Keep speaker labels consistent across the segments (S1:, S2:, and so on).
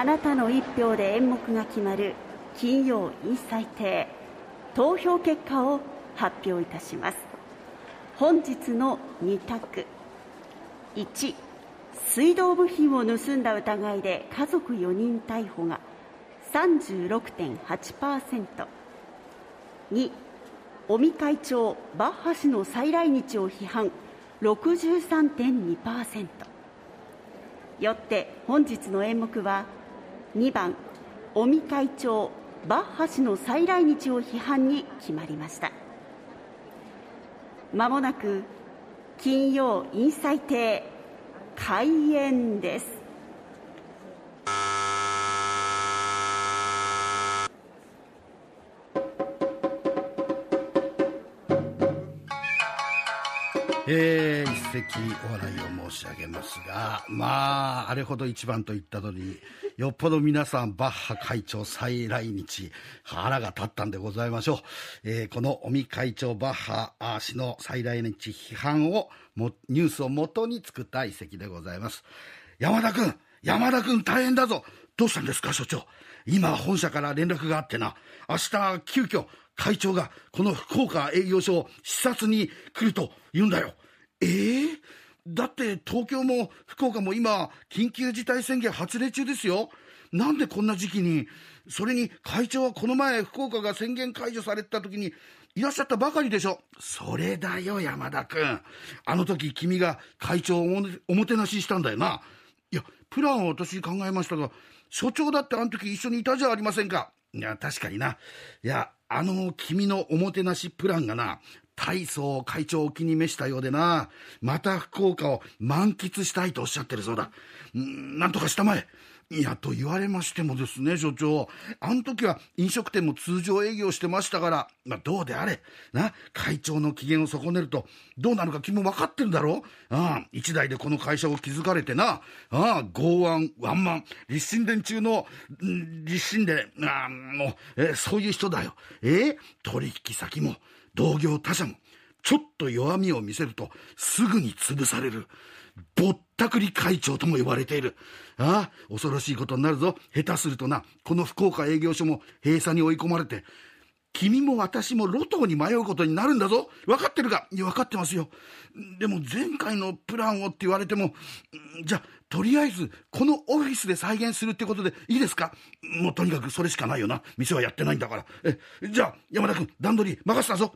S1: あなたの一票で演目が決まる金曜インサイテ投票結果を発表いたします本日の2択1水道部品を盗んだ疑いで家族4人逮捕が36.8%。2、尾身会長、バッハ氏の再来日を批判、63.2%。よって本日の演目は、2番、尾身会長、バッハ氏の再来日を批判に決まりました。まもなく金曜インサイテ開演です。
S2: えー、一席お笑いを申し上げますが、まあ、あれほど一番と言ったのに、よっぽど皆さん、バッハ会長再来日、腹が立ったんでございましょう。えー、この尾身会長、バッハ氏の再来日批判をも、ニュースをもとに作った一席でございます。山田君、山田君大変だぞ。どうしたんですか、所長。今、本社から連絡があってな、明日、急遽、会長がこの福岡営業所を視察に来ると言うんだよ。ええー、だって東京も福岡も今、緊急事態宣言発令中ですよ。なんでこんな時期に、それに会長はこの前福岡が宣言解除された時にいらっしゃったばかりでしょ。それだよ、山田君。あの時君が会長をおもてなししたんだよな。いや、プランを私考えましたが、所長だってあの時一緒にいたじゃありませんか。いや、確かにな。いや、あの君のおもてなしプランがな、大層会長お気に召したようでな、また福岡を満喫したいとおっしゃってるそうだ。んなんとかしたまえ。いや、と言われましてもですね、所長。あの時は飲食店も通常営業してましたから、まあ、どうであれ。な、会長の機嫌を損ねると、どうなるか君も分かってるだろああ、一代でこの会社を築かれてな、ああ、剛腕、ワンマン、立身伝中の、立身で、ああ、もう、えそういう人だよ。え取引先も、同業他社も、ちょっと弱みを見せると、すぐに潰される。ぼったくり会長とも呼ばれている。ああ、恐ろしいことになるぞ。下手するとな、この福岡営業所も閉鎖に追い込まれて、君も私も路頭に迷うことになるんだぞ。分かってるか？いや、分かってますよ。でも前回のプランをって言われても、じゃあ、とりあえず、このオフィスで再現するってことでいいですか？もうとにかくそれしかないよな。店はやってないんだから。え、じゃあ、山田君、段取り任せたぞ。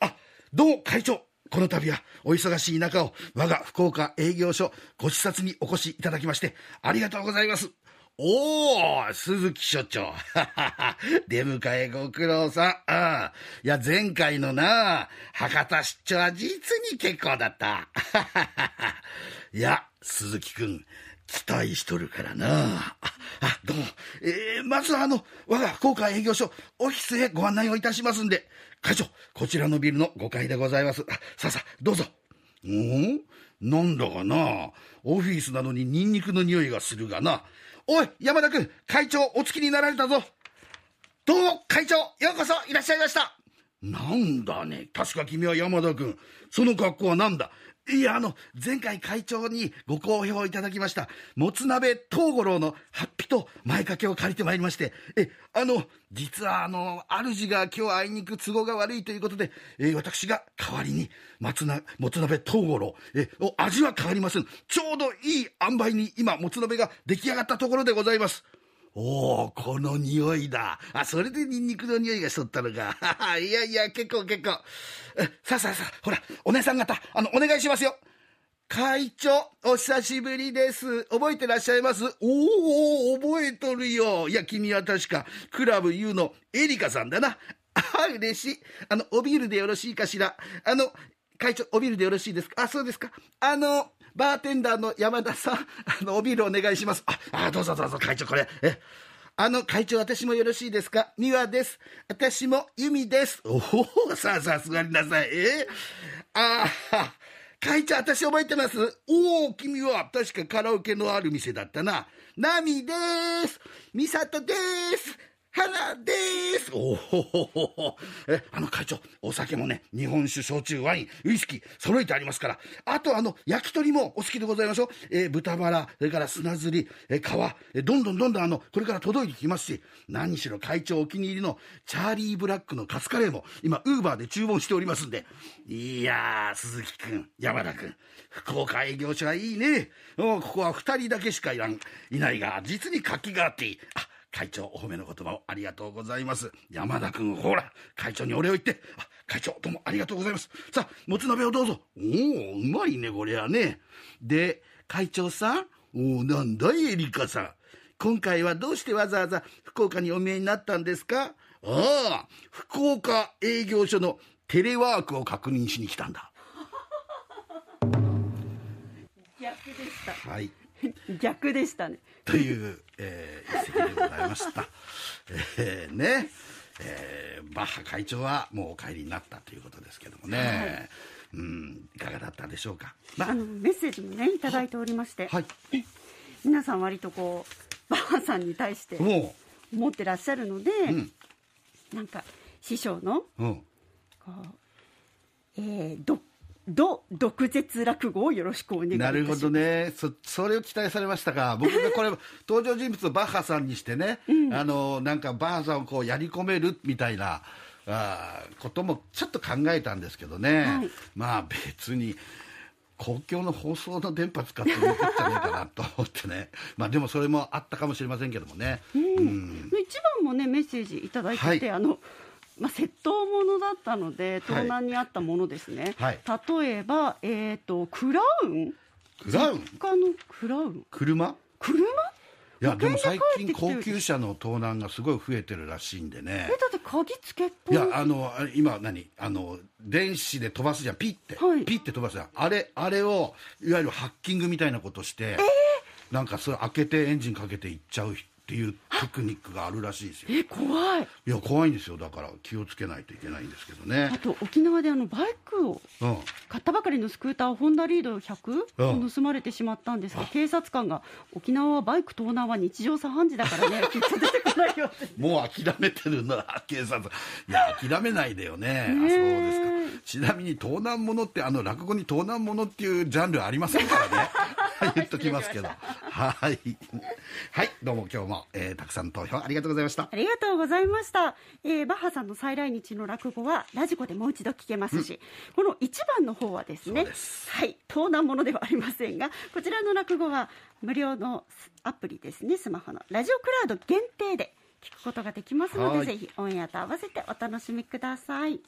S2: あ、どう、会長。この度はお忙しい中を我が福岡営業所ご視察にお越しいただきましてありがとうございます。おー、鈴木所長。出迎えご苦労さん。あいや、前回のな、博多出張は実に結構だった。いや、鈴木くん、期待しとるからな。あ、どうも。えー、まずはあの、我が福岡営業所、オフィスへご案内をいたしますんで、会長、こちらのビルの5階でございます。あさあさあ、どうぞ。うん？なんだかなオフィスなのにニンニクの匂いがするがな。おい、山田君、会長、お付きになられたぞ。どうも、会長、ようこそいらっしゃいました。なんだね。確か君は山田君。その格好は何だいや、あの、前回会長にご好評いただきました、もつ鍋藤五郎の博と前掛けを借りてまいりまして、え、あの、実はあの、主が今日あいにく都合が悪いということで、え私が代わりに、松な、もつ鍋東五郎、え、味は変わりません。ちょうどいい塩梅に今、もつ鍋が出来上がったところでございます。おお、この匂いだ。あ、それでニンニクの匂いがしとったのか。いやいや、結構結構。さあさあさあ、ほら、お姉さん方、あの、お願いしますよ。会長、お久しぶりです。覚えてらっしゃいます？おお、覚えとるよ。いや、君は確か、クラブ U のエリカさんだな。あ、嬉しい。あの、おビールでよろしいかしら？あの、会長、おビールでよろしいですか？あ、そうですか。あの、バーテンダーの山田さん、あの、おビールお願いします。あ、あどうぞどうぞ、会長、これ。え、あの、会長、私もよろしいですか？美和です。私も由美です。おお、さあ、さすがになさい。えああ、会長、私覚えてます？おお、君は確かカラオケのある店だったな。ナミです。ミサトです。花ですおおえ、あの会長、お酒もね、日本酒、焼酎、ワイン、ウイスキー、揃えてありますから、あとあの、焼き鳥もお好きでございましょう。えー、豚バラ、それから砂ずり、えー、皮、えー、どんどんどんどんあの、これから届いてきますし、何しろ会長お気に入りのチャーリーブラックのカツカレーも、今、ウーバーで注文しておりますんで。いやー、鈴木くん、山田くん、福岡営業所はいいね。ここは二人だけしかいらん、いないが、実に活気があっていい。あ会長、お褒めの言葉をありがとうございます。山田君、ほら、会長にお礼を言って、あ、会長、どうもありがとうございます。さあ、もつ鍋をどうぞ。おお、うまいね、これはね。で、会長さんおお、なんだい、エリカさん。今回はどうしてわざわざ福岡にお見えになったんですか？ああ、福岡営業所のテレワークを確認しに来たんだ。
S1: 逆でした。
S2: はい。
S1: 逆でしたね。
S2: という、えー、一席でございました。えー、ね、えー、バッハ会長はもうお帰りになったということですけどもね、はい、うん、いかがだったでしょうか。
S1: まあ、のメッセージもね、いただいておりまして、
S2: はい、
S1: 皆さん割とこう、バッハさんに対して思ってらっしゃるので、うん、なんか師匠の、うん、こう、えー、どど毒舌落語をよろしくお願いします。
S2: なるほどね。そそれを期待されましたか。僕がこれ 登場人物をバッハさんにしてね、うん、あのなんかバッハさんをこうやり込めるみたいなあこともちょっと考えたんですけどね、はい、まあ別に公共の放送の電波使ってるんじゃないかなと思ってね。まあでもそれもあったかもしれませんけどもね、うん、
S1: うん、一番もねメッセージいただいてて、はい、あのまあ、窃盗ものだったので盗難にあったものですね、はい、例えば、えーと、クラウン？
S2: クラウン？
S1: 他のクラウン？
S2: 車？
S1: 車？
S2: いやでも最近高級車の盗難がすごい増えてるらしいんでね。
S1: えだって鍵つけっ
S2: い。やあの今何？あの電子で飛ばすじゃんピッて、はい、ピッて飛ばすじゃん。あれあれをいわゆるハッキングみたいなことして、えー、なんかそれ開けてエンジンかけていっちゃう人っていうテクニックがあるらしいですよ。
S1: え怖い。
S2: いや怖いんですよ。だから気をつけないといけないんですけどね。
S1: あと沖縄であのバイクを、うん、買ったばかりのスクーターホンダリード100、うん、盗まれてしまったんですが警察官が沖縄はバイク盗難は日常茶飯事だからね きっと出てこないよって
S2: もう諦めてるんだ警察。いや諦めないでよね。あそうですか。ちなみに盗難者ってあの落語に盗難者っていうジャンルありませんからね言っときますけど。はい。はいどうも今日も、えー、たくさん投票ありがとうございました。
S1: ありがとうございました、えー、バッハさんの再来日の落語はラジコでもう一度聞けますし、うん、この1番の方はですねはい盗難ものではありませんがこちらの落語は無料のアプリですねスマホの。ラジオクラウド限定で聞くことができますのでぜひオンエアと合わせてお楽しみください